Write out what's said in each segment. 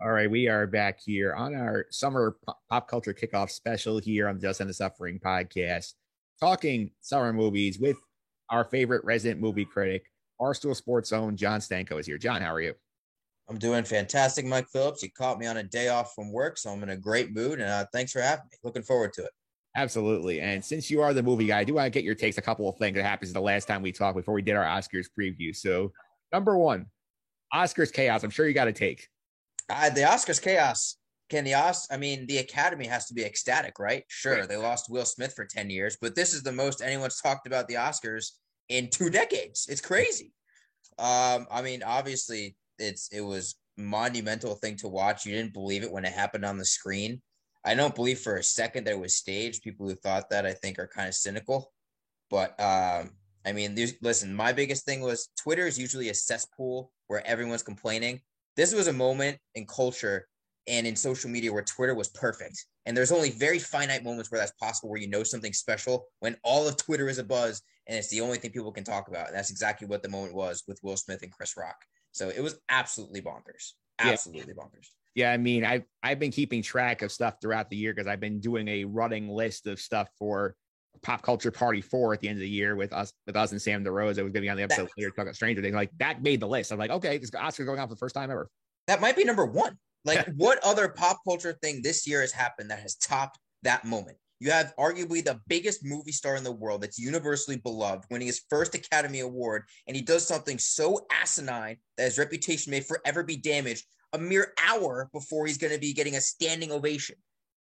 All right, we are back here on our summer pop culture kickoff special here on the Just End the Suffering podcast, talking summer movies with our favorite resident movie critic, Barstool Sports Own John Stanko is here. John, how are you? I'm doing fantastic, Mike Phillips. You caught me on a day off from work, so I'm in a great mood, and uh, thanks for having me. Looking forward to it. Absolutely. And since you are the movie guy, I do want to get your takes a couple of things that happens the last time we talked before we did our Oscars preview. So, number one, Oscars chaos. I'm sure you got a take. Uh, the Oscars chaos. Can the Os? I mean, the Academy has to be ecstatic, right? Sure, right. they lost Will Smith for ten years, but this is the most anyone's talked about the Oscars in two decades. It's crazy. Um, I mean, obviously, it's it was monumental thing to watch. You didn't believe it when it happened on the screen. I don't believe for a second that it was staged. People who thought that I think are kind of cynical. But um, I mean, listen, my biggest thing was Twitter is usually a cesspool where everyone's complaining. This was a moment in culture and in social media where Twitter was perfect. And there's only very finite moments where that's possible, where you know something special when all of Twitter is a buzz and it's the only thing people can talk about. And that's exactly what the moment was with Will Smith and Chris Rock. So it was absolutely bonkers. Absolutely yeah. bonkers. Yeah, I mean, I've I've been keeping track of stuff throughout the year because I've been doing a running list of stuff for Pop Culture Party Four at the end of the year with us with us and Sam DeRose. I was going to be on the episode that, later talking about Stranger Things. Like that made the list. I'm like, okay, this Oscar going on for the first time ever. That might be number one. Like, what other pop culture thing this year has happened that has topped that moment? You have arguably the biggest movie star in the world that's universally beloved, winning his first Academy Award, and he does something so asinine that his reputation may forever be damaged a mere hour before he's going to be getting a standing ovation.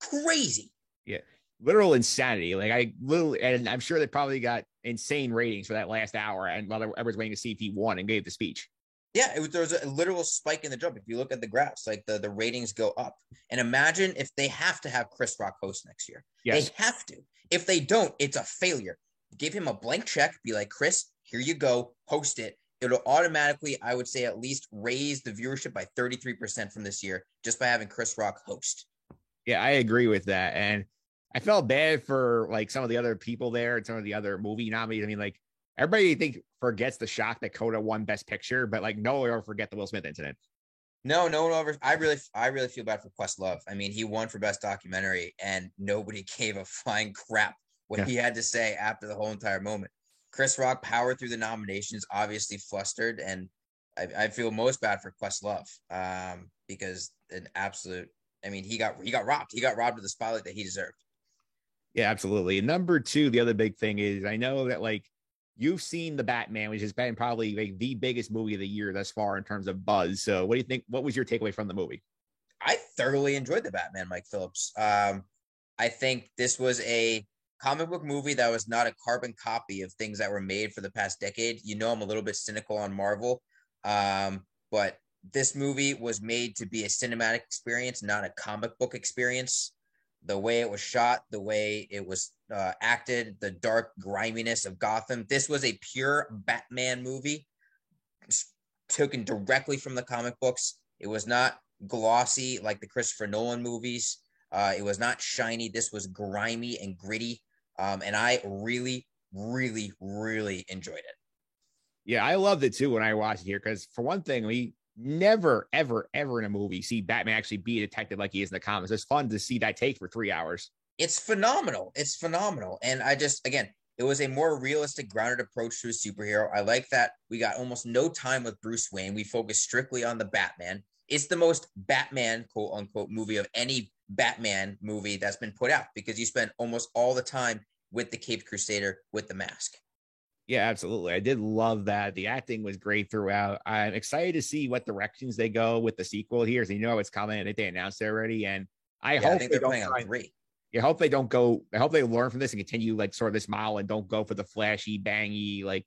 Crazy. Yeah. Literal insanity. Like I literally, and I'm sure they probably got insane ratings for that last hour. And while everyone's waiting to see if he won and gave the speech. Yeah, it was, there was a literal spike in the jump. If you look at the graphs, like the, the ratings go up. And imagine if they have to have Chris Rock host next year. Yes. They have to. If they don't, it's a failure. Give him a blank check. Be like, Chris, here you go. Host it it'll automatically, I would say, at least raise the viewership by 33% from this year just by having Chris Rock host. Yeah, I agree with that. And I felt bad for like some of the other people there and some of the other movie nominees. I mean, like everybody think forgets the shock that Coda won Best Picture, but like no one ever forget the Will Smith incident. No, no one over. I really, I really feel bad for Questlove. I mean, he won for Best Documentary, and nobody gave a flying crap what yeah. he had to say after the whole entire moment. Chris Rock powered through the nominations, obviously flustered, and I, I feel most bad for Questlove um, because an absolute. I mean, he got he got robbed. He got robbed of the spotlight that he deserved. Yeah, absolutely. And number two, the other big thing is I know that like you've seen the Batman, which has been probably like the biggest movie of the year thus far in terms of buzz. So, what do you think? What was your takeaway from the movie? I thoroughly enjoyed the Batman, Mike Phillips. Um, I think this was a comic book movie that was not a carbon copy of things that were made for the past decade. You know, I'm a little bit cynical on Marvel, um, but this movie was made to be a cinematic experience, not a comic book experience. The way it was shot, the way it was uh, acted, the dark griminess of Gotham. This was a pure Batman movie, taken directly from the comic books. It was not glossy like the Christopher Nolan movies. Uh, it was not shiny. This was grimy and gritty. Um, and I really, really, really enjoyed it. Yeah, I loved it too when I watched it here because for one thing, we never, ever, ever in a movie see Batman actually be a detective like he is in the comics. It's fun to see that take for three hours. It's phenomenal. It's phenomenal. And I just again, it was a more realistic, grounded approach to a superhero. I like that we got almost no time with Bruce Wayne. We focused strictly on the Batman. It's the most Batman quote unquote movie of any Batman movie that's been put out because you spend almost all the time with the Caped Crusader with the mask. Yeah, absolutely. I did love that. The acting was great throughout. I'm excited to see what directions they go with the sequel here. So you know it's coming. I think they announced it already, and I yeah, hope I think they're playing on three. I hope they don't go. I hope they learn from this and continue like sort of this model and don't go for the flashy, bangy, like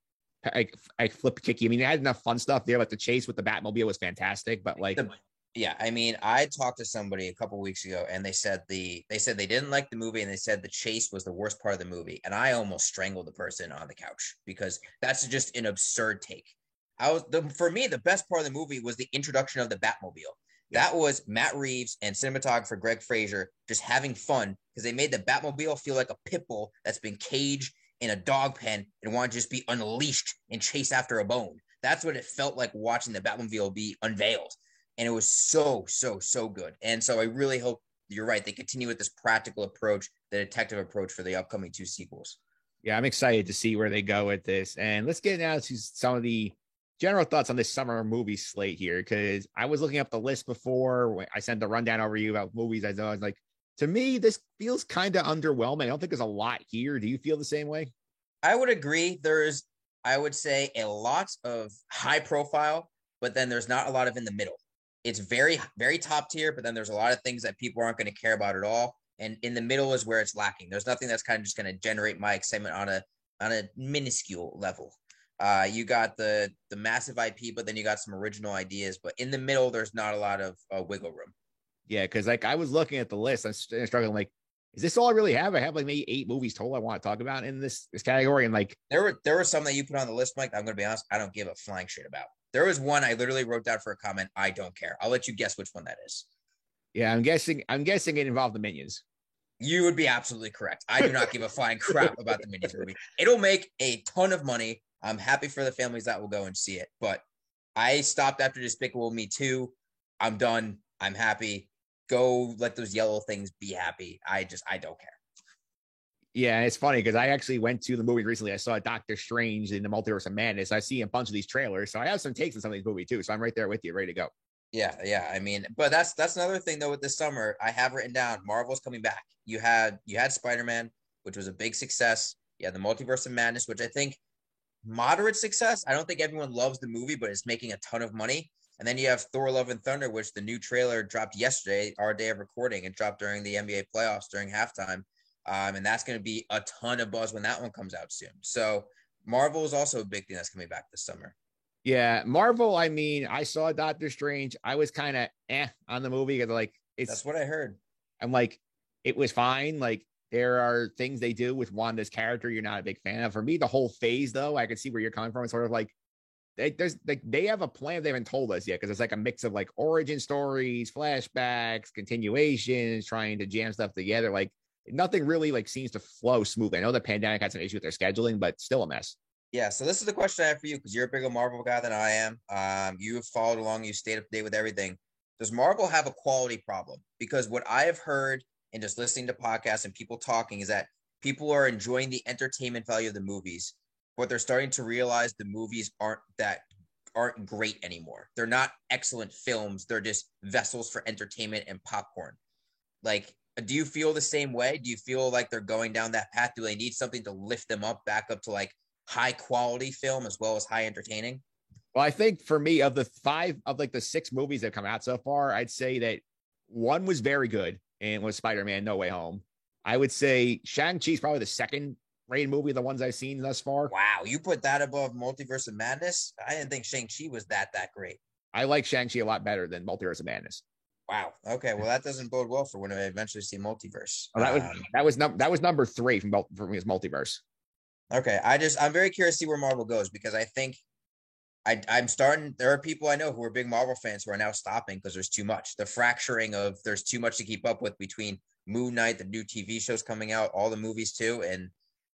like, like flip kicky. I mean, they had enough fun stuff there. Like the chase with the Batmobile was fantastic, but like the, yeah, I mean, I talked to somebody a couple weeks ago, and they said the they said they didn't like the movie, and they said the chase was the worst part of the movie, and I almost strangled the person on the couch because that's just an absurd take. I was the for me the best part of the movie was the introduction of the Batmobile. That was Matt Reeves and cinematographer Greig Fraser just having fun because they made the Batmobile feel like a pit bull that's been caged in a dog pen and want to just be unleashed and chase after a bone. That's what it felt like watching the Batmobile be unveiled and it was so so so good. And so I really hope you're right. They continue with this practical approach, the detective approach for the upcoming two sequels. Yeah, I'm excited to see where they go with this. And let's get now to some of the general thoughts on this summer movie slate here because I was looking up the list before I sent the rundown over you about movies. I know I was like, to me, this feels kind of underwhelming. I don't think there's a lot here. Do you feel the same way? I would agree. There's, I would say, a lot of high profile, but then there's not a lot of in the middle. It's very, very top tier, but then there's a lot of things that people aren't going to care about at all. And in the middle is where it's lacking. There's nothing that's kind of just going to generate my excitement on a on a minuscule level. Uh, you got the the massive IP, but then you got some original ideas. But in the middle, there's not a lot of uh, wiggle room. Yeah, because like I was looking at the list, I'm struggling. Like, is this all I really have? I have like maybe eight movies total I want to talk about in this this category, and like there were there were some that you put on the list, Mike. I'm going to be honest, I don't give a flying shit about. There was one I literally wrote down for a comment. I don't care. I'll let you guess which one that is. Yeah, I'm guessing. I'm guessing it involved the Minions. You would be absolutely correct. I do not give a flying crap about the Minions movie. It'll make a ton of money. I'm happy for the families that will go and see it. But I stopped after Despicable Me 2. I'm done. I'm happy. Go let those yellow things be happy. I just, I don't care. Yeah, it's funny because I actually went to the movie recently. I saw Doctor Strange in the Multiverse of Madness. I see a bunch of these trailers, so I have some takes on some of these movies too. So I'm right there with you, ready to go. Yeah, yeah. I mean, but that's that's another thing though with this summer. I have written down Marvel's coming back. You had you had Spider Man, which was a big success. Had the Multiverse of Madness, which I think moderate success. I don't think everyone loves the movie, but it's making a ton of money. And then you have Thor: Love and Thunder, which the new trailer dropped yesterday, our day of recording. and dropped during the NBA playoffs during halftime, um, and that's going to be a ton of buzz when that one comes out soon. So Marvel is also a big thing that's coming back this summer. Yeah, Marvel. I mean, I saw Doctor Strange. I was kind of eh on the movie because like it's that's what I heard. I'm like, it was fine. Like there are things they do with Wanda's character you're not a big fan of. For me, the whole phase though, I can see where you're coming from. It's sort of like they, there's like they have a plan they haven't told us yet because it's like a mix of like origin stories, flashbacks, continuations, trying to jam stuff together. Like nothing really like seems to flow smoothly. I know the pandemic has an issue with their scheduling, but still a mess. Yeah, so this is the question I have for you because you're a bigger Marvel guy than I am. Um, you have followed along, you stayed up to date with everything. Does Marvel have a quality problem? Because what I have heard and just listening to podcasts and people talking is that people are enjoying the entertainment value of the movies, but they're starting to realize the movies aren't that aren't great anymore. They're not excellent films. They're just vessels for entertainment and popcorn. Like, Uh, do you feel the same way? Do you feel like they're going down that path? Do they need something to lift them up back up to like high quality film as well as high entertaining? Well, I think for me, of the five of like the six movies that come out so far, I'd say that one was very good and was Spider Man No Way Home. I would say Shang-Chi is probably the second rated movie of the ones I've seen thus far. Wow, you put that above Multiverse of Madness? I didn't think Shang-Chi was that that great. I like Shang-Chi a lot better than Multiverse of Madness. Wow. Okay. Well, that doesn't bode well for when I eventually see Multiverse. Oh, that was um, that was num- that was number three from for me as Multiverse. Okay, I just I'm very curious to see where Marvel goes because I think I I'm starting. There are people I know who are big Marvel fans who are now stopping because there's too much. The fracturing of there's too much to keep up with between Moon Knight, the new TV shows coming out, all the movies too, and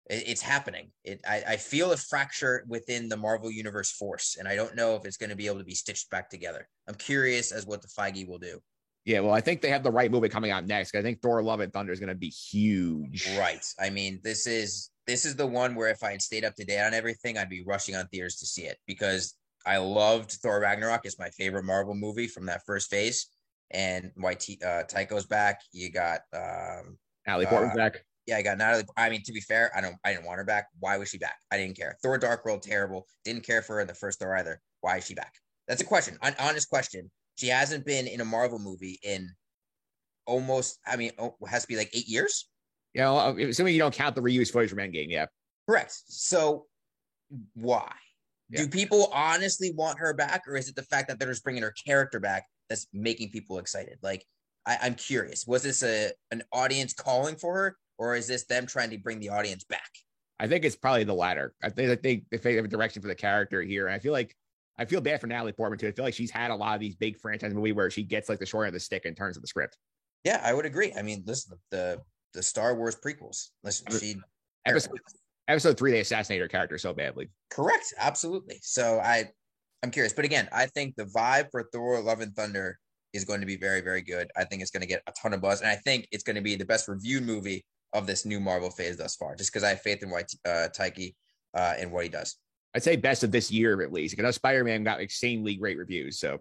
it, it's happening. It I, I feel a fracture within the Marvel Universe force, and I don't know if it's going to be able to be stitched back together. I'm curious as what the Feige will do. Yeah, well, I think they have the right movie coming out next. I think Thor: Love and Thunder is going to be huge. Right. I mean, this is this is the one where if I had stayed up to date on everything, I'd be rushing on theaters to see it because I loved Thor Ragnarok. It's my favorite Marvel movie from that first phase. And why uh, Taika's back. You got um, Natalie Portman's uh, back. Yeah, I got Natalie. I mean, to be fair, I don't. I didn't want her back. Why was she back? I didn't care. Thor: Dark World, terrible. Didn't care for her in the first Thor either. Why is she back? That's a question. An honest question. She hasn't been in a Marvel movie in almost. I mean, oh, has to be like eight years. Yeah, well, assuming you don't count the reused footage from Endgame, yeah. Correct. So why? Yeah. Do people honestly want her back, or is it the fact that they're just bringing her character back that's making people excited? Like, I, I'm curious. Was this a an audience calling for her, or is this them trying to bring the audience back? I think it's probably the latter. I think they they have a direction for the character here, and I feel like I feel bad for Natalie Portman too. I feel like she's had a lot of these big franchise movies where she gets like the short end of the stick in terms of the script. Yeah, I would agree. I mean, listen, the the Star Wars prequels. Listen, she episode, episode three, they assassinate her character so badly. Correct. Absolutely. So I I'm curious, but again, I think the vibe for Thor: Love and Thunder is going to be very, very good. I think it's going to get a ton of buzz, and I think it's going to be the best reviewed movie of this new Marvel phase thus far, just because I have faith in White uh, Taika uh, and what he does. I'd say best of this year at least. Because Spider Man got insanely great reviews. So,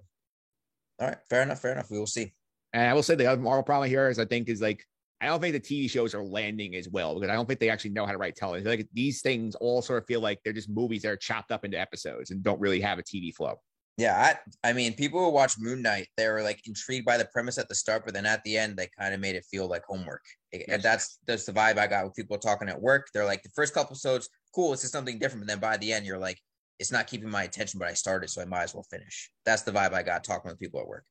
all right, fair enough, fair enough. We will see. And I will say the other Marvel problem here is I think is like I don't think the TV shows are landing as well because I don't think they actually know how to write television. Like these things all sort of feel like they're just movies that are chopped up into episodes and don't really have a TV flow. Yeah, I, I mean, people who watch Moon Knight, they were like intrigued by the premise at the start, but then at the end, they kind of made it feel like homework. And that's that's the vibe I got with people talking at work. They're like, the first couple episodes, cool, it's just something different, but then by the end, you're like, it's not keeping my attention, but I started, so I might as well finish. That's the vibe I got talking with people at work.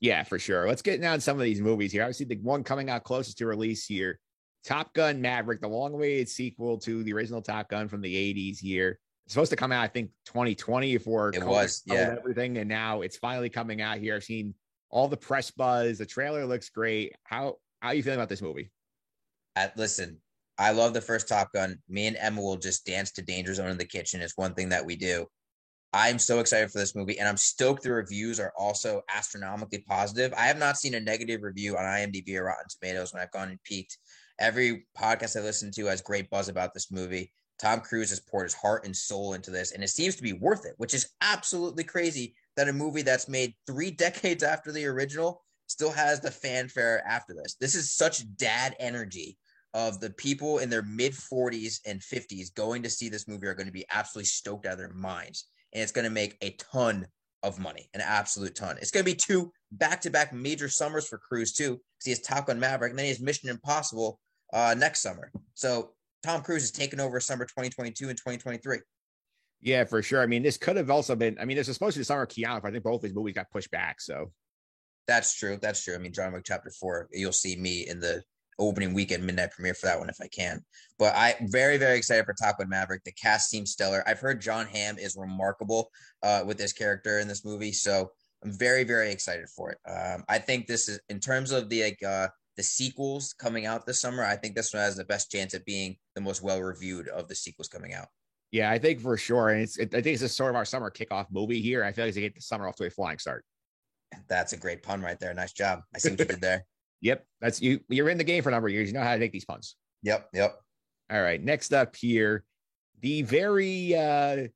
Yeah, for sure. Let's get down some of these movies here. Obviously, the one coming out closest to release here, Top Gun Maverick, the long-awaited sequel to the original Top Gun from the '80s. Here, it's supposed to come out, I think, 2020 for it was, yeah, everything, and now it's finally coming out here. I've seen all the press buzz. The trailer looks great. How how are you feeling about this movie? At, listen, I love the first Top Gun. Me and Emma will just dance to Danger Zone in the kitchen. It's one thing that we do. I'm so excited for this movie, and I'm stoked the reviews are also astronomically positive. I have not seen a negative review on IMDb or Rotten Tomatoes when I've gone and peeked. Every podcast I listen to has great buzz about this movie. Tom Cruise has poured his heart and soul into this, and it seems to be worth it, which is absolutely crazy that a movie that's made three decades after the original still has the fanfare after this. This is such dad energy of the people in their mid 40s and 50s going to see this movie are going to be absolutely stoked out of their minds. And it's going to make a ton of money, an absolute ton. It's going to be two back to back major summers for Cruise, too, because he has Top Gun Maverick and then he has Mission Impossible uh, next summer. So Tom Cruise is taking over summer 2022 and 2023. Yeah, for sure. I mean, this could have also been, I mean, this was supposed to be the summer of Keanu, but I think both his movies got pushed back. So that's true. That's true. I mean, John Wick Chapter Four, you'll see me in the opening weekend midnight premiere for that one if I can. But I very very excited for Top Gun Maverick. The cast seems stellar. I've heard John Hamm is remarkable uh, with this character in this movie, so I'm very very excited for it. Um, I think this is in terms of the like uh, the sequels coming out this summer. I think this one has the best chance at being the most well reviewed of the sequels coming out. Yeah, I think for sure, and it's it, I think it's a sort of our summer kickoff movie here. I feel like they get the summer off to a flying start. That's a great pun right there. Nice job. I see what you did there. Yep, that's you. You're in the game for a number of years. You know how to make these puns. Yep, yep. All right. Next up here, the very uh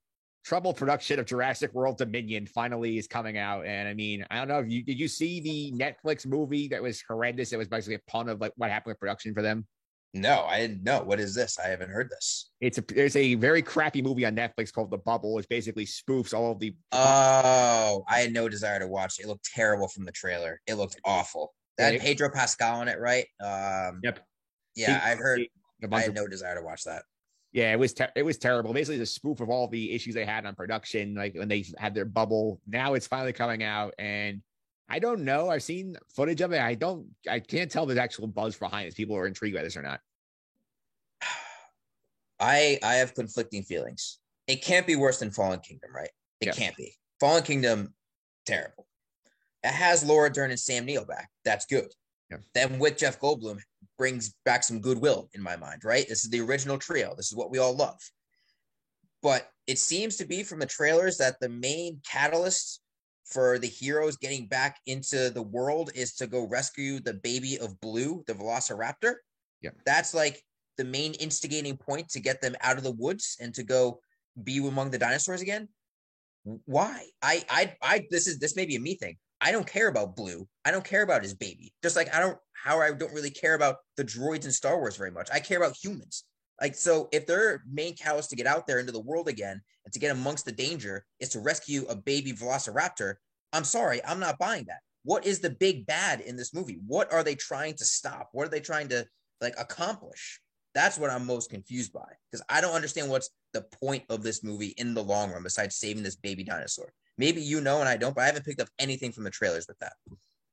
troubled production of Jurassic World Dominion finally is coming out. And I mean, I don't know if you did you see the Netflix movie that was horrendous? It was basically a pun of like what happened with production for them. No, I didn't know. What is this? I haven't heard this. It's a there's a very crappy movie on Netflix called The Bubble. It basically spoofs all of the. Oh, I had no desire to watch it. It looked terrible from the trailer. It looked awful. That Pedro Pascal in it, right? Um, yep. Yeah, I've heard. I had no desire to watch that. Yeah, it was ter- it was terrible. Basically, the spoof of all the issues they had on production, like when they had their bubble. Now it's finally coming out, and I don't know. I've seen footage of it. I don't. I can't tell the actual buzz behind this. People are intrigued by this or not. I I have conflicting feelings. It can't be worse than Fallen Kingdom, right? It yeah. can't be. Fallen Kingdom, terrible. It has Laura Dern and Sam Neill back. That's good. Yeah. Then with Jeff Goldblum brings back some goodwill in my mind, right? This is the original trio. This is what we all love. But it seems to be from the trailers that the main catalyst for the heroes getting back into the world is to go rescue the baby of Blue, the Velociraptor. Yeah. That's like the main instigating point to get them out of the woods and to go be among the dinosaurs again. Why? I I I this is this may be a me thing. I don't care about Blue. I don't care about his baby. Just like I don't how I don't really care about the droids in Star Wars very much. I care about humans. Like so, if their main catalyst to get out there into the world again and to get amongst the danger is to rescue a baby Velociraptor, I'm sorry, I'm not buying that. What is the big bad in this movie? What are they trying to stop? What are they trying to like accomplish? That's what I'm most confused by because I don't understand what's the point of this movie in the long run besides saving this baby dinosaur. Maybe you know and I don't, but I haven't picked up anything from the trailers with that.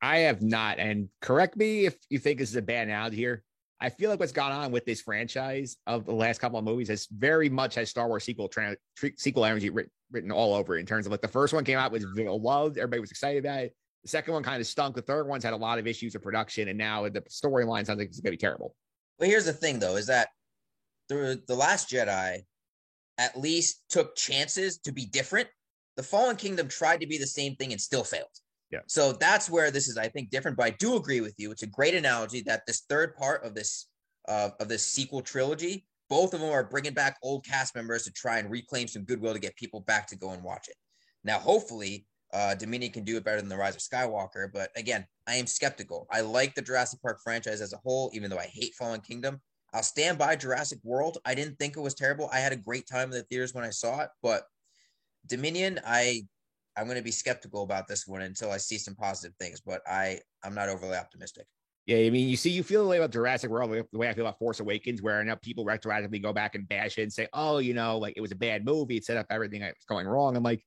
I have not. And correct me if you think this is a bad analogy here. I feel like what's gone on with this franchise of the last couple of movies has very much has Star Wars sequel tra- sequel energy written, written all over it in terms of like the first one came out was loved, everybody was excited about it. The second one kind of stunk. The third one's had a lot of issues of production, and now the storyline sounds like it's gonna be terrible. Well, here's the thing though, is that the the Last Jedi at least took chances to be different the Fallen Kingdom tried to be the same thing and still failed. Yeah. So that's where this is, I think, different. But I do agree with you. It's a great analogy that this third part of this uh, of this sequel trilogy, both of them are bringing back old cast members to try and reclaim some goodwill to get people back to go and watch it. Now, hopefully, uh, Dominion can do it better than the Rise of Skywalker. But again, I am skeptical. I like the Jurassic Park franchise as a whole, even though I hate Fallen Kingdom. I'll stand by Jurassic World. I didn't think it was terrible. I had a great time in the theaters when I saw it, but Dominion, I I'm going to be skeptical about this one until I see some positive things, but I I'm not overly optimistic. Yeah, I mean, you see, you feel the way about Jurassic World, the way I feel about Force Awakens, where now people retroactively go back and bash it and say, "Oh, you know, like it was a bad movie. It set up everything that was going wrong." I'm like,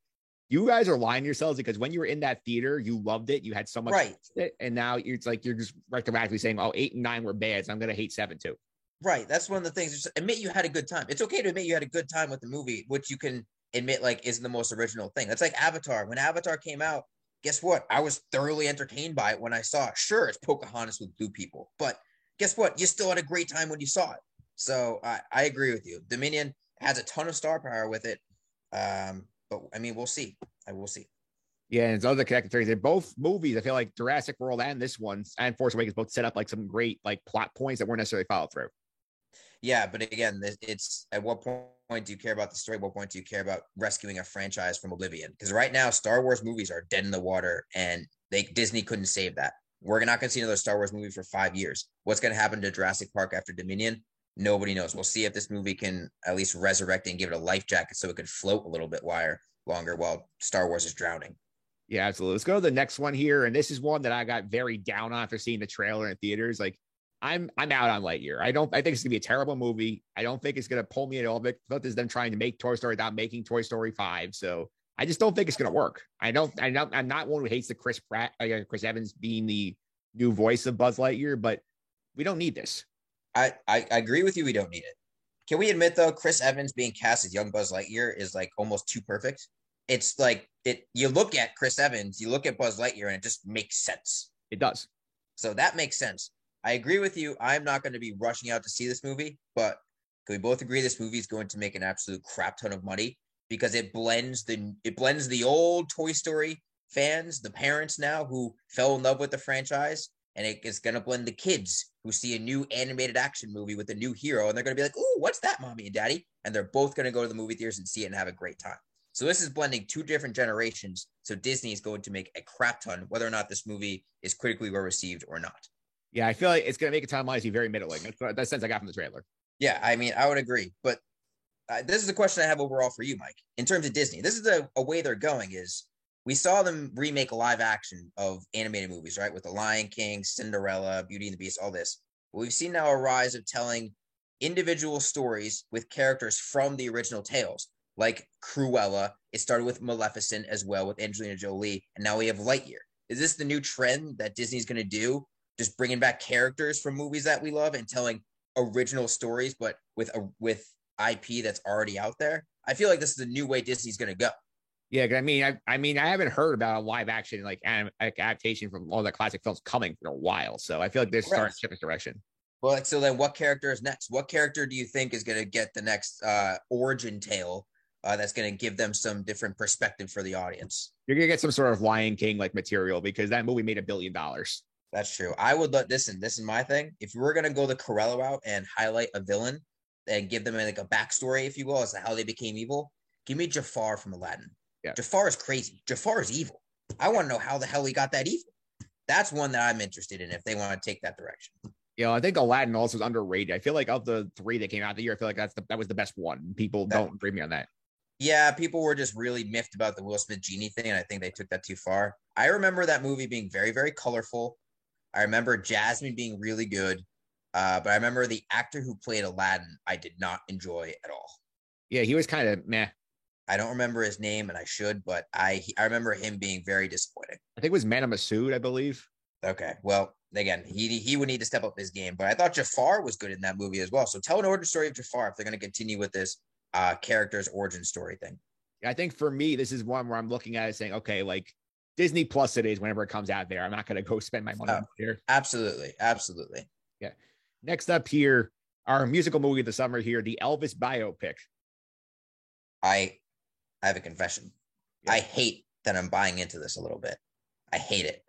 you guys are lying to yourselves because when you were in that theater, you loved it, you had so much, right? And now it's like you're just retroactively saying, "Oh, eight and nine were bad, so I'm going to hate seven too." Right. That's one of the things. Just admit you had a good time. It's okay to admit you had a good time with the movie, which you can admit like isn't the most original thing. That's like Avatar. When Avatar came out, guess what? I was thoroughly entertained by it when I saw it. Sure, it's Pocahontas with blue people, but guess what? You still had a great time when you saw it. So I, I agree with you. Dominion has a ton of star power with it. Um, but I mean, we'll see. I will see. Yeah, and it's other connected theories. In both movies, I feel like Jurassic World and this one and Force Awakens both set up like some great like plot points that weren't necessarily followed through. Yeah, but again, it's at what point do you care about the story? What point do you care about rescuing a franchise from oblivion? Because right now, Star Wars movies are dead in the water, and they Disney couldn't save that. We're not going to see another Star Wars movie for five years. What's going to happen to Jurassic Park after Dominion? Nobody knows. We'll see if this movie can at least resurrect and give it a life jacket so it could float a little bit wire longer while Star Wars is drowning. Yeah, absolutely. Let's go to the next one here, and this is one that I got very down on after seeing the trailer in theaters. Like I'm I'm out on Lightyear. I don't I think it's gonna be a terrible movie. I don't think it's gonna pull me at all. But this is them trying to make Toy Story without making Toy Story five. So I just don't think it's gonna work. I don't I don't I'm not one who hates the Chris Pratt uh, Chris Evans being the new voice of Buzz Lightyear, but we don't need this. I, I I agree with you. We don't need it. Can we admit though, Chris Evans being cast as young Buzz Lightyear is like almost too perfect. It's like it. You look at Chris Evans, you look at Buzz Lightyear, and it just makes sense. It does. So that makes sense. I agree with you. I'm not going to be rushing out to see this movie, but we both agree this movie is going to make an absolute crap ton of money because it blends the it blends the old Toy Story fans, the parents now who fell in love with the franchise, and it is going to blend the kids who see a new animated action movie with a new hero, and they're going to be like, "Ooh, what's that, mommy and daddy?" And they're both going to go to the movie theaters and see it and have a great time. So this is blending two different generations. So Disney is going to make a crap ton, whether or not this movie is critically well received or not. Yeah, I feel like it's going to make a Tom Odyssey very middling. That's the sense I got from the trailer. Yeah, I mean, I would agree. But uh, this is the question I have overall for you, Mike. In terms of Disney, this is a, a way they're going. Is we saw them remake live action of animated movies, right? With The Lion King, Cinderella, Beauty and the Beast, all this. We've seen now a rise of telling individual stories with characters from the original tales, like Cruella. It started with Maleficent as well with Angelina Jolie, and now we have Lightyear. Is this the new trend that Disney's going to do just bringing back characters from movies that we love and telling original stories, but with a with IP that's already out there. I feel like this is a new way Disney's going to go. Yeah, I mean, I, I mean, I haven't heard about a live action like, anim, adaptation from all the classic films coming for a while, so I feel like they're starting to shift this direction. Well, so then, what character is next? What character do you think is going to get the next uh, origin tale uh, that's going to give them some different perspective for the audience? You're going to get some sort of Lion King like material because that movie made a billion dollars. That's true. I would let listen. This is my thing. If we are gonna go the Cruella route and highlight a villain and give them like a backstory, if you will, as to how they became evil, give me Jafar from Aladdin. Yeah. Jafar is crazy. Jafar is evil. I want to know how the hell he got that evil. That's one that I'm interested in if they want to take that direction. Yeah, I think Aladdin also is underrated. I feel like of the three that came out the year, I feel like that's the, that was the best one. People that, don't agree me on that. Yeah, people were just really miffed about the Will Smith genie thing, and I think they took that too far. I remember that movie being very, very colorful. I remember Jasmine being really good, uh, but I remember the actor who played Aladdin, I did not enjoy at all. Yeah, he was kind of meh. I don't remember his name, and I should, but I I remember him being very disappointing. I think it was Mena Massoud, I believe. Okay, well, again, he he would need to step up his game, but I thought Jafar was good in that movie as well. So tell an origin story of Jafar if they're going to continue with this uh character's origin story thing. I think for me, this is one where I'm looking at it saying, okay, like Disney Plus it is whenever it comes out there. I'm not going to go spend my money oh, here. Absolutely. Absolutely. Yeah. Next up here, our musical movie of the summer here, the Elvis biopic. I I have a confession. Yeah. I hate that I'm buying into this a little bit. I hate it.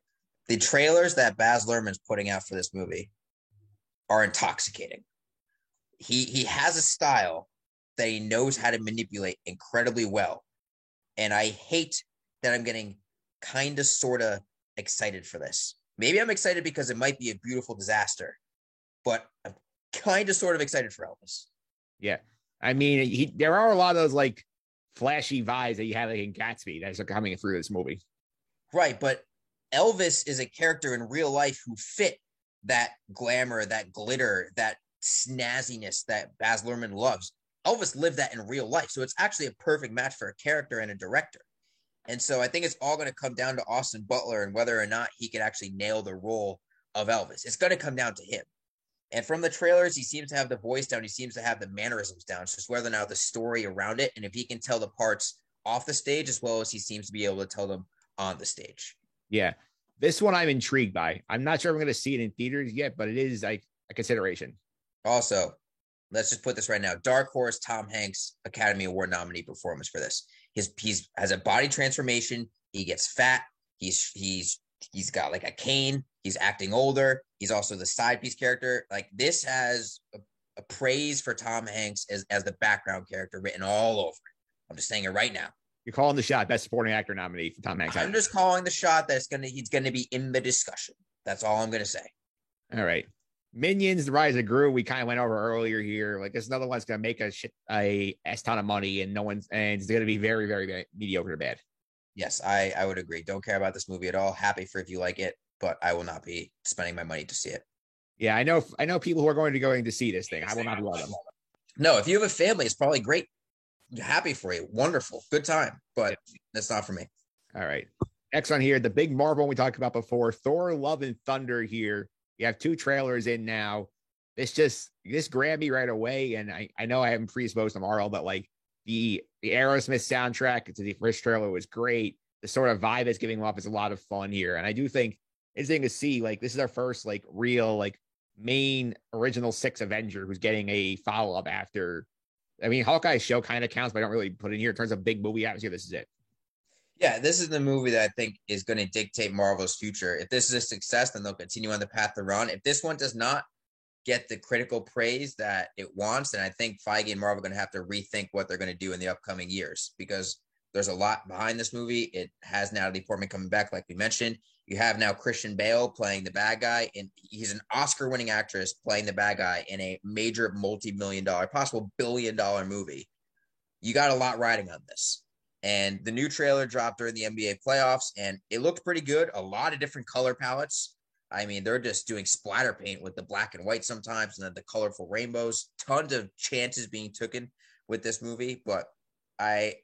The trailers that Baz Luhrmann's putting out for this movie are intoxicating. He he has a style that he knows how to manipulate incredibly well. And I hate that I'm getting kind of sort of excited for this. Maybe I'm excited because it might be a beautiful disaster, but I'm kind of sort of excited for Elvis. Yeah. I mean, he, there are a lot of those like flashy vibes that you have like in Gatsby that are coming through this movie. Right. But Elvis is a character in real life who fit that glamour, that glitter, that snazziness that Baz Luhrmann loves. Elvis lived that in real life. So it's actually a perfect match for a character and a director. And so I think it's all going to come down to Austin Butler and whether or not he can actually nail the role of Elvis. It's going to come down to him. And from the trailers, he seems to have the voice down. He seems to have the mannerisms down. It's just whether or not the story around it and if he can tell the parts off the stage as well as he seems to be able to tell them on the stage. Yeah. This one I'm intrigued by. I'm not sure I'm going to see it in theaters yet, but it is like a consideration. Also, let's just put this right now. Dark Horse Tom Hanks Academy Award nominee performance for this. His he's has a body transformation. He gets fat. He's he's he's got like a cane. He's acting older. He's also the side piece character. Like this has a, a praise for Tom Hanks as as the background character written all over. I'm just saying it right now. You're calling the shot. Best supporting actor nominee for Tom Hanks. I'm just calling the shot that's gonna he's gonna be in the discussion. That's all I'm gonna say. All right. Minions: The Rise of Gru. We kind of went over earlier here. Like this, another one's gonna make a shit a s ton of money, and no one's and it's gonna be very, very, very mediocre to bad. Yes, I I would agree. Don't care about this movie at all. Happy for if you like it, but I will not be spending my money to see it. Yeah, I know. I know people who are going to going to see this thing. I will not love them. No, if you have a family, it's probably great. Happy for you. Wonderful. Good time. But yeah. that's not for me. All right. Next on here, the big Marvel we talked about before, Thor: Love and Thunder. Here, you have two trailers in now. This just this grabbed me right away, and I I know I haven't predisposed to Marvel, but like the the Aerosmith soundtrack to the first trailer was great. The sort of vibe it's giving off is a lot of fun here, and I do think it's interesting to see like this is our first like real like main original six Avenger who's getting a follow up after. I mean, Hawkeye's show kind of counts, but I don't really put in here in terms of big movie atmosphere. This is it. Yeah, this is the movie that I think is going to dictate Marvel's future. If this is a success, then they'll continue on the path they're on. If this one does not get the critical praise that it wants, then I think Feige and Marvel are going to have to rethink what they're going to do in the upcoming years because there's a lot behind this movie. It has Natalie Portman coming back, like we mentioned. You have now Christian Bale playing the bad guy, and he's an Oscar-winning actress playing the bad guy in a major multi-million dollar, possible billion-dollar movie. You got a lot riding on this. And the new trailer dropped during the NBA playoffs, and it looked pretty good. A lot of different color palettes. I mean, they're just doing splatter paint with the black and white sometimes, and then the colorful rainbows. Tons of chances being taken with this movie, but I,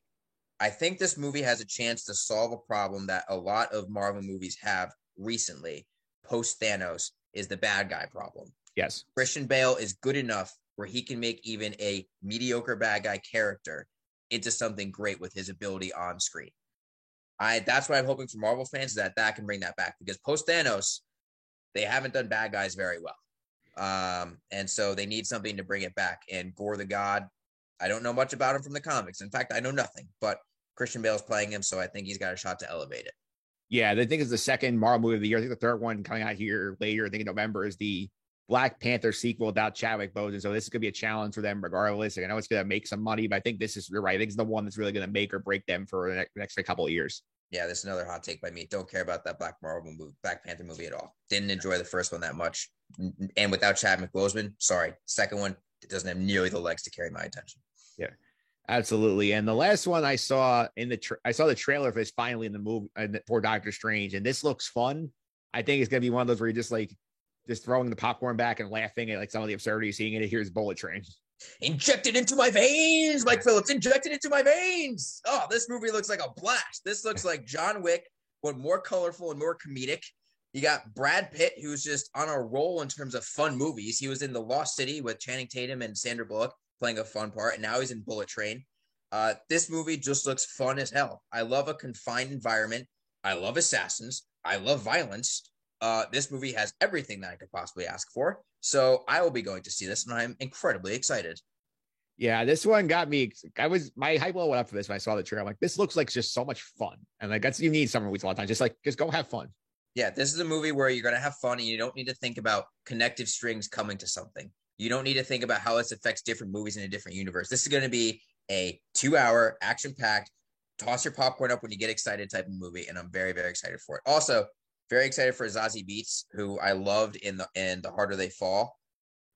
I think this movie has a chance to solve a problem that a lot of Marvel movies have recently. Post Thanos is the bad guy problem. Yes, Christian Bale is good enough where he can make even a mediocre bad guy character into something great with his ability on screen. I that's what I'm hoping for Marvel fans that that can bring that back because post Thanos, they haven't done bad guys very well, um, and so they need something to bring it back. And Gorr the God, I don't know much about him from the comics. In fact, I know nothing. But Christian Bale's playing him, so I think he's got a shot to elevate it. Yeah, I think it's the second Marvel movie of the year. I think the third one coming out here later. I think in November is the Black Panther sequel without Chadwick Boseman. So this is gonna be a challenge for them regardless. Like, I know it's gonna make some money, but I think this is you're right. I think it's the one that's really gonna make or break them for the next, couple of years. Yeah, this is another hot take by me. Don't care about that Black Marvel movie, Black Panther movie at all. Didn't enjoy the first one that much, and without Chadwick Boseman, sorry. Second one, it doesn't have nearly the legs to carry my attention. Yeah, absolutely. And the last one I saw in the tra- I saw the trailer for this finally in the movie uh, for Doctor Strange, and this looks fun. I think it's gonna be one of those where you just like just throwing the popcorn back and laughing at like some of the absurdity seeing it. Here's Bullet Train. Injected into my veins, Mike Phillips. Injected into my veins. Oh, this movie looks like a blast. This looks like John Wick, but more colorful and more comedic. You got Brad Pitt, who's just on a roll in terms of fun movies. He was in The Lost City with Channing Tatum and Sandra Bullock playing a fun part, and now he's in Bullet Train. Uh, this movie just looks fun as hell. I love a confined environment. I love assassins. I love violence. Uh, this movie has everything that I could possibly ask for. So I will be going to see this, and I'm incredibly excited. Yeah, this one got me. I was my hype level went up for this when I saw the trailer. I'm like, this looks like just so much fun, and like that's you need summer movies a lot of times. Just like just go have fun. Yeah, this is a movie where you're gonna have fun, and you don't need to think about connective strings coming to something. You don't need to think about how this affects different movies in a different universe. This is gonna be a two-hour action-packed, toss your popcorn up when you get excited type of movie, and I'm very very excited for it. Also, very excited for Zazie Beetz, who I loved in the in The Harder They Fall.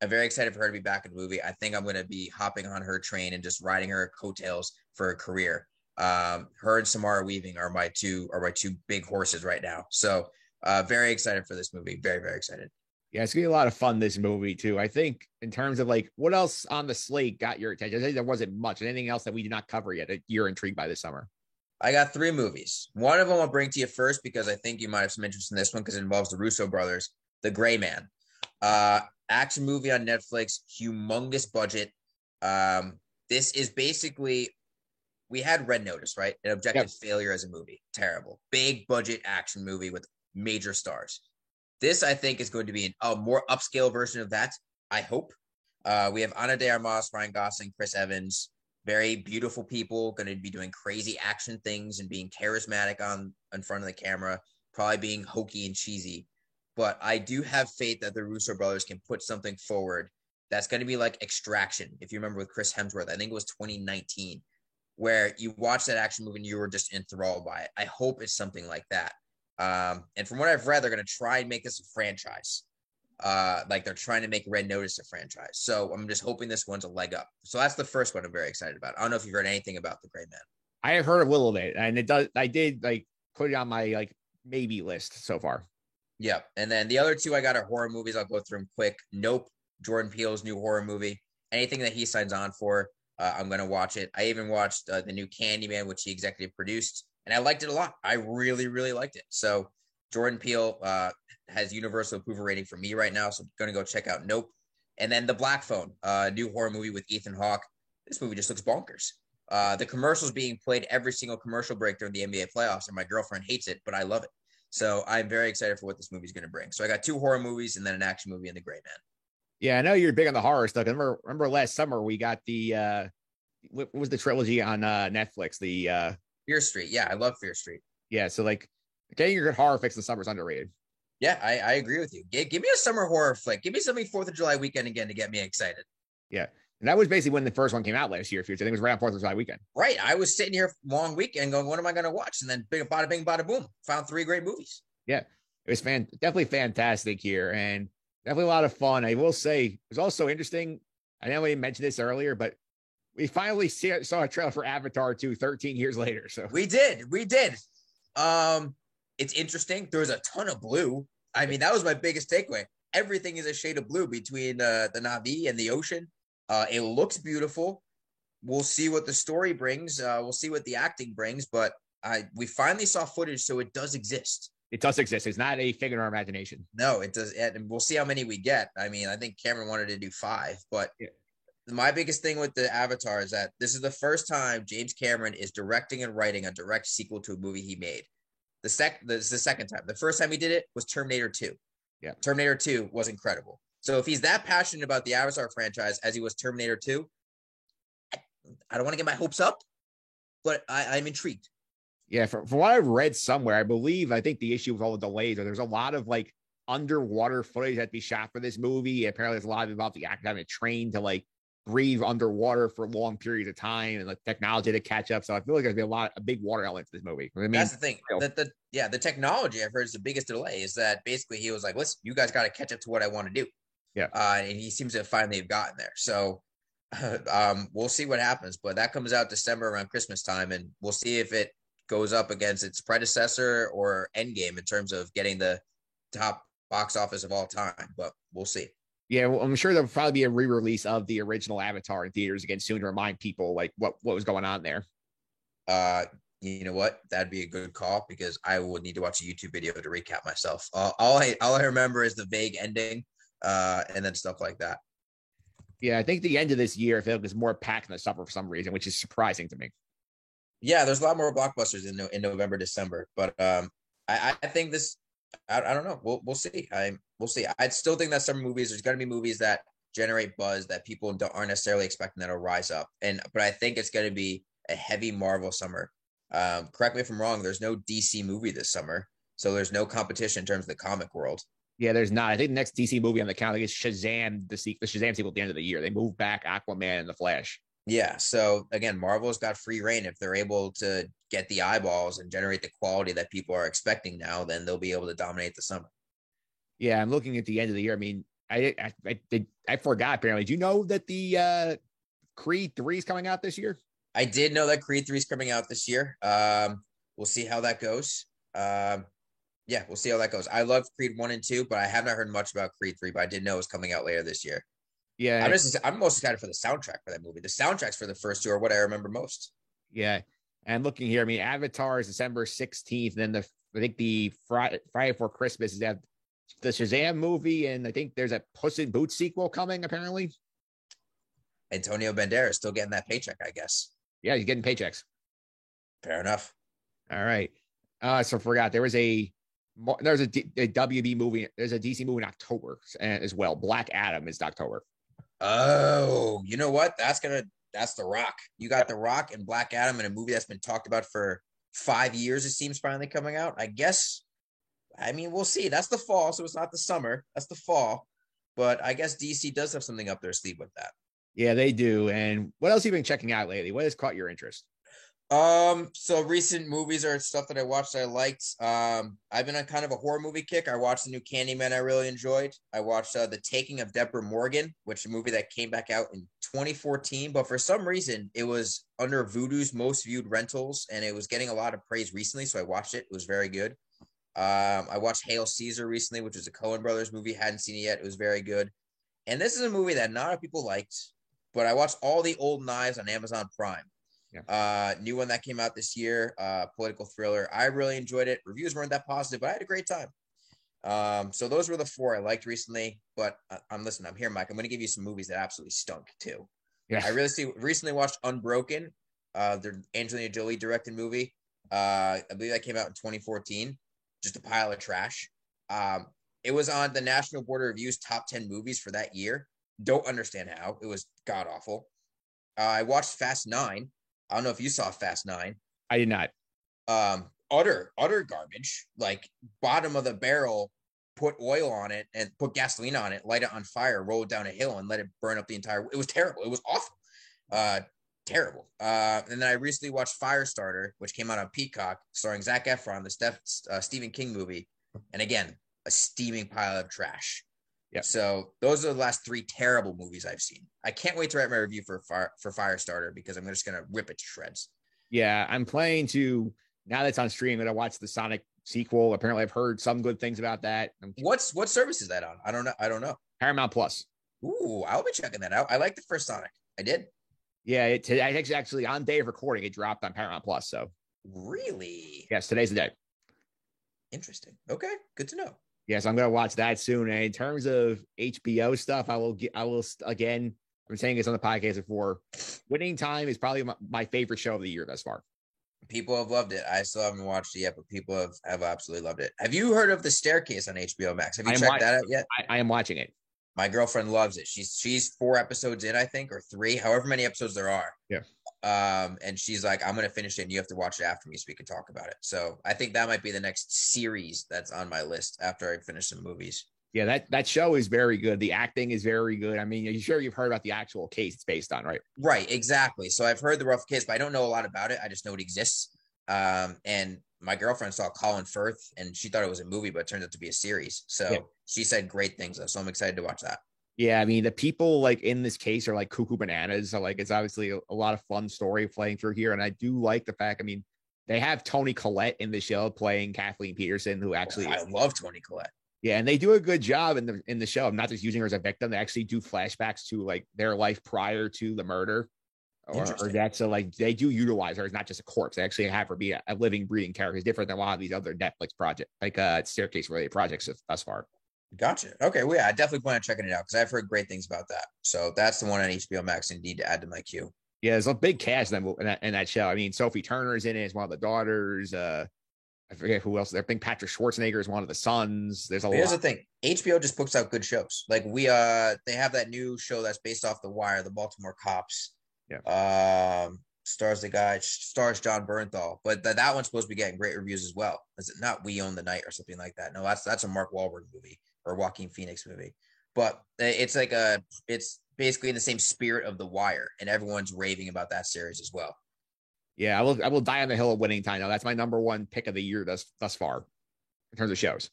I'm very excited for her to be back in the movie. I think I'm going to be hopping on her train and just riding her coattails for her career. Um, her and Samara Weaving are my two are my two big horses right now. So uh, very excited for this movie. Very very excited. Yeah, it's gonna be a lot of fun. This movie too. I think in terms of like what else on the slate got your attention. I think there wasn't much. Anything else that we did not cover yet you're intrigued by this summer? I got three movies. One of them I'll bring to you first because I think you might have some interest in this one because it involves the Russo brothers, The Gray Man. Uh, action movie on Netflix, humongous budget. Um, this is basically we had Red Notice, right? An objective yep. failure as a movie. Terrible. Big budget action movie with major stars. This, I think, is going to be an, a more upscale version of that. I hope. Uh, we have Ana de Armas, Ryan Gosling, Chris Evans, very beautiful people, going to be doing crazy action things and being charismatic on in front of the camera, probably being hokey and cheesy but I do have faith that the Russo brothers can put something forward that's going to be like Extraction. If you remember with Chris Hemsworth, I think it was 2019, where you watch that action movie and you were just enthralled by it. I hope it's something like that. Um, and from what I've read, they're going to try and make this a franchise. Uh, like they're trying to make Red Notice a franchise. So I'm just hoping this one's a leg up. So that's the first one I'm very excited about. I don't know if you've heard anything about the Gray Man. I have heard a little bit, and it does. I did like put it on my like maybe list so far. Yep. And then the other two I got are horror movies. I'll go through them quick. Nope. Jordan Peele's new horror movie. Anything that he signs on for, uh, I'm gonna watch it. I even watched uh, the new Candyman, which he executive produced, and I liked it a lot. I really, really liked it. So Jordan Peele uh, has universal approval rating for me right now. So I'm gonna go check out Nope. And then the Black Phone, uh, new horror movie with Ethan Hawke. This movie just looks bonkers. Uh, the commercials being played every single commercial break during the NBA playoffs, and my girlfriend hates it, but I love it. So I'm very excited for what this movie is going to bring. So I got two horror movies and then an action movie in The Gray Man. Yeah, I know you're big on the horror stuff. Remember, remember last summer we got the uh what was the trilogy on uh Netflix? The uh Fear Street. Yeah, I love Fear Street. Yeah, so like getting your good horror fix in summer is underrated. Yeah, I, I agree with you. Give, give me a summer horror flick. Give me something Fourth of July weekend again to get me excited. Yeah. And that was basically when the first one came out last year. I think it was right on Fourth of July weekend. Right. I was sitting here long weekend going, what am I going to watch? And then bing, bada bing, bada boom, found three great movies. Yeah it was fan definitely fantastic here and definitely a lot of fun. I will say it was also interesting. I know we mentioned this earlier, but we finally see, saw a trailer for Avatar 2 13 years later. So we did, we did. Um, it's interesting. There's a ton of blue. I mean, that was my biggest takeaway. Everything is a shade of blue between uh, the Na'vi and the ocean. Uh, it looks beautiful. We'll see what the story brings. Uh, we'll see what the acting brings, but I we finally saw footage, so it does exist it does exist. It's not a figment of our imagination. No, it does. And we'll see how many we get. I mean, I think Cameron wanted to do five, but yeah. my biggest thing with the Avatar is that this is the first time James Cameron is directing and writing a direct sequel to a movie he made. The sec, this is the second time. The first time he did it was Terminator Two. Yeah, Terminator Two was incredible. So if he's that passionate about the Avatar franchise as he was Terminator Two, I, I don't want to get my hopes up, but I, I'm intrigued. Yeah, from, from what I've read somewhere, I believe I think the issue with all the delays are there's a lot of like underwater footage that be shot for this movie. Apparently, there's a lot of about the actor having train to like breathe underwater for long periods of time and like technology to catch up. So I feel like there's be a lot a big water element to this movie. I mean, that's the thing. That the yeah, the technology I've heard is the biggest delay is that basically he was like, listen, you guys got to catch up to what I want to do. Yeah. Uh, and he seems to finally have gotten there. So um, we'll see what happens. But that comes out December around Christmas time, and we'll see if it goes up against its predecessor or Endgame in terms of getting the top box office of all time. But we'll see. Yeah, well, I'm sure there'll probably be a re-release of the original Avatar in theaters again soon to remind people like what what was going on there. Uh, you know what? That'd be a good call because I would need to watch a YouTube video to recap myself. Uh, all I all I remember is the vague ending, uh, and then stuff like that. Yeah, I think the end of this year, I feel like is more packed than the summer for some reason, which is surprising to me yeah, there's a lot more blockbusters in in November, December. But um, I, I think this, I, I don't know. We'll we'll see. I we'll see. I still think that summer movies. There's going to be movies that generate buzz that people don't, aren't necessarily expecting that'll rise up. And but I think it's going to be a heavy Marvel summer. Um, correct me if I'm wrong. There's no DC movie this summer, so there's no competition in terms of the comic world. Yeah, there's not. I think the next DC movie on the calendar is Shazam, the, the Shazam sequel at the end of the year. They move back Aquaman and the Flash. Yeah. So again, Marvel's got free reign. If they're able to get the eyeballs and generate the quality that people are expecting now, then they'll be able to dominate the summer. Yeah, I'm looking at the end of the year. I mean, I I I, I, I forgot apparently. Do you know that the uh Creed 3 is coming out this year? I did know that Creed 3 is coming out this year. Um, we'll see how that goes. Um, yeah, we'll see how that goes. I love Creed 1 and 2, but I have not heard much about Creed 3, but I did know it was coming out later this year. Yeah. I'm just I'm most excited for the soundtrack for that movie. The soundtracks for the first two are what I remember most. Yeah. And looking here, I mean, Avatar is December 16th. Then the I think the Friday, Friday before Christmas is that the Shazam movie, and I think there's a Puss in Boots sequel coming, apparently. Antonio Banderas still getting that paycheck, I guess. Yeah, he's getting paychecks. Fair enough. All right. Uh, so forgot there was a there's a, D, a WB movie. There's a DC movie in October as well. Black Adam is October. Oh, you know what? That's gonna that's the Rock. You got the Rock and Black Adam in a movie that's been talked about for five years. It seems finally coming out. I guess. I mean, we'll see. That's the fall, so it's not the summer. That's the fall. But I guess DC does have something up their sleeve with that. Yeah, they do. And what else have you been checking out lately? What has caught your interest? Um, so recent movies are stuff that I watched I liked. Um, I've been on kind of a horror movie kick. I watched the new Candyman I really enjoyed. I watched uh, The Taking of Deborah Morgan, which is a movie that came back out in 2014, but for some reason it was under Vudu's most viewed rentals and it was getting a lot of praise recently, so I watched it. It was very good. Um, I watched Hail Caesar recently, which is a Coen Brothers movie. Hadn't seen it yet. It was very good. And this is a movie that not a lot of people liked, but I watched all the old knives on Amazon Prime. Yeah. Uh, new one that came out this year, uh, political thriller. I really enjoyed it. Reviews weren't that positive, but I had a great time. Um, so those were the four I liked recently. But I, I'm listening. I'm here, Mike. I'm going to give you some movies that absolutely stunk too. Yeah. I really see. Recently watched Unbroken, uh, the Angelina Jolie directed movie. Uh, I believe that came out in 2014. Just a pile of trash. Um, it was on the National Board of Review's top 10 movies for that year. Don't understand how. It was god awful. Uh, I watched Fast Nine. I don't know if you saw Fast Nine. I did not. Um, utter, utter garbage. Like bottom of the barrel, put oil on it and put gasoline on it, light it on fire, roll it down a hill, and let it burn up the entire. It was terrible. It was awful. Uh, terrible. Uh, and then I recently watched Firestarter, which came out on Peacock, starring Zac Efron, the Steph, uh, Stephen King movie. And again, a steaming pile of trash. Yeah. So those are the last three terrible movies I've seen. I can't wait to write my review for Fire for Firestarter because I'm just gonna rip it to shreds. Yeah, I'm planning to now that's on stream. And I'm gonna watch the Sonic sequel. Apparently, I've heard some good things about that. What's what service is that on? I don't know. I don't know. Paramount Plus. Ooh, I'll be checking that out. I like the first Sonic. I did. Yeah, it, actually on day of recording, it dropped on Paramount Plus. So really, yes, today's the day. Interesting. Okay, good to know yes, I'm gonna watch that soon. And in terms of HBO stuff, I will get, I will again. I'm saying this on the podcast before. Winning Time is probably my, my, favorite show of the year thus far. People have loved it. I still haven't watched it yet, but people have, have absolutely loved it. Have you heard of The Staircase on HBO Max? Have you checked that out yet? I, I am watching it. My girlfriend loves it. She's she's four episodes in, I think, or three, however many episodes there are. Yeah. Um, and she's like, I'm gonna finish it and you have to watch it after me so we can talk about it. So I think that might be the next series that's on my list after I finish some movies. Yeah, that that show is very good. The acting is very good. I mean, you're you sure you've heard about the actual case it's based on, right? Right, exactly. So I've heard the rough case, but I don't know a lot about it. I just know it exists. Um, and my girlfriend saw Colin Firth and she thought it was a movie, but it turned out to be a series. So yeah. she said great things, though. So I'm excited to watch that. Yeah, I mean the people like in this case are like cuckoo bananas. So like it's obviously a, a, lot of fun story playing through here, and I do like the fact. I mean, they have Toni Collette in the show playing Kathleen Peterson, who actually oh, I love Toni Collette. Yeah, and they do a good job in the in the show of not just using her as a victim. They actually do flashbacks to like their life prior to the murder, or, or that. So like they do utilize her as not just a corpse. They actually have her be a, a living, breathing character. It's different than a lot of these other Netflix projects, like uh staircase related projects thus far. Gotcha. Okay. Well, yeah, I definitely plan on checking it out because I've heard great things about that. So that's the one on HBO Max. Indeed, to add to my queue. Yeah, there's a big cast in that, in that, in that show. I mean, Sophie Turner is in it as one of the daughters. Uh, I forget who else. I think Patrick Schwarzenegger is one of the sons. There's a But here's lot. the thing: HBO just puts out good shows. Like we, uh, they have that new show that's based off The Wire, the Baltimore Cops. Yeah. Um, stars the guy, stars Jon Bernthal, but th- that one's supposed to be getting great reviews as well. Is it not We Own the Night or something like that? No, that's that's a Mark Wahlberg movie or Joaquin Phoenix movie. But it's like a, it's basically in the same spirit of The Wire, and everyone's raving about that series as well. Yeah, I will. I will die on the hill of winning time. Now that's my number one pick of the year thus thus far in terms of shows.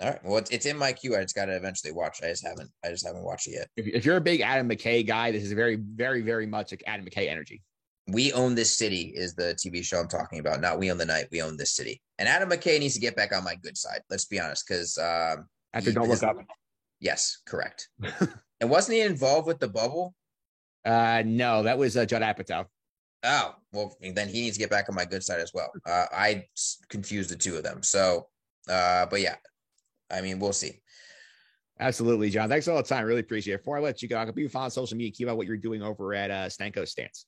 All right, well, it's, it's in my queue. I just got to eventually watch. I just haven't, I just haven't watched it yet. If, if you're a big Adam McKay guy, this is very, very, very much like Adam McKay energy. We Own This City is the TV show I'm talking about. Not We Own the Night. We Own This City. And Adam McKay needs to get back on my good side. Let's be honest, because um, After He- don't his- look up. yes, correct. and wasn't he involved with the bubble? Uh, no, that was uh, Judd Apatow. Oh, well, then he needs to get back on my good side as well. Uh, I confused the two of them. So, uh, but yeah, I mean, we'll see. Absolutely, John. Thanks all the time. Really appreciate it. Before I let you go, I can be found on social media. Keep out what you're doing over at uh, Stanko Stance.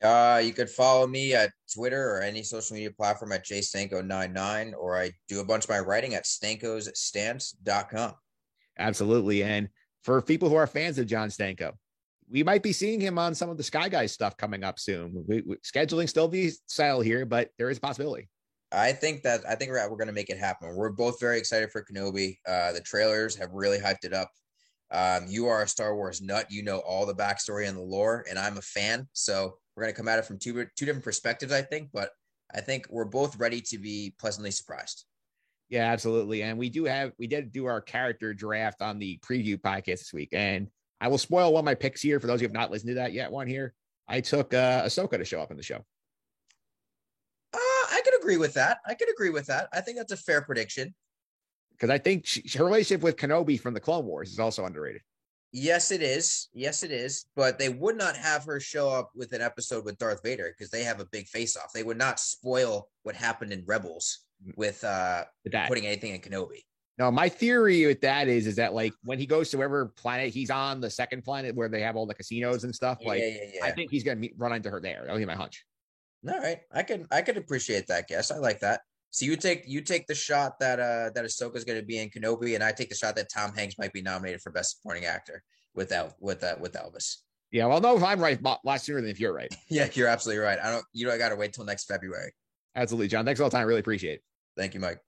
Uh, you could follow me at Twitter or any social media platform at jstanko99, or I do a bunch of my writing at stankosstance.com. Absolutely. And for people who are fans of John Stanko, we might be seeing him on some of the Sky Guys stuff coming up soon. We, we, scheduling still be settled here, but there is a possibility. I think that I think we're, we're going to make it happen. We're both very excited for Kenobi. Uh, the trailers have really hyped it up. Um, you are a Star Wars nut. You know all the backstory and the lore, and I'm a fan. So we're going to come at it from two two different perspectives, I think. But I think we're both ready to be pleasantly surprised. Yeah, absolutely. And we do have we did do our character draft on the preview podcast this week. And I will spoil one of my picks here for those who have not listened to that yet. One here. I took uh Ahsoka to show up in the show. Agree with that. I could agree with that. I think that's a fair prediction. Because I think she, her relationship with Kenobi from the Clone Wars is also underrated. Yes, it is. Yes, it is. But they would not have her show up with an episode with Darth Vader because they have a big face off. They would not spoil what happened in Rebels with uh that. putting anything in Kenobi. No, my theory with that is is that like when he goes to whatever planet he's on, the second planet where they have all the casinos and stuff, like yeah, yeah, yeah. I think he's gonna meet, run into her there. That'll be my hunch. All right, I can I can appreciate that guess. I like that. So you take you take the shot that uh that Ahsoka's going to be in Kenobi, and I take the shot that Tom Hanks might be nominated for Best Supporting Actor with El- with uh, with Elvis. Yeah, well, no, if I'm right, lot sooner than if you're right. Yeah, you're absolutely right. I don't you know, I got to wait till next February. Absolutely, John. Thanks all the time. Really appreciate it. Thank you, Mike.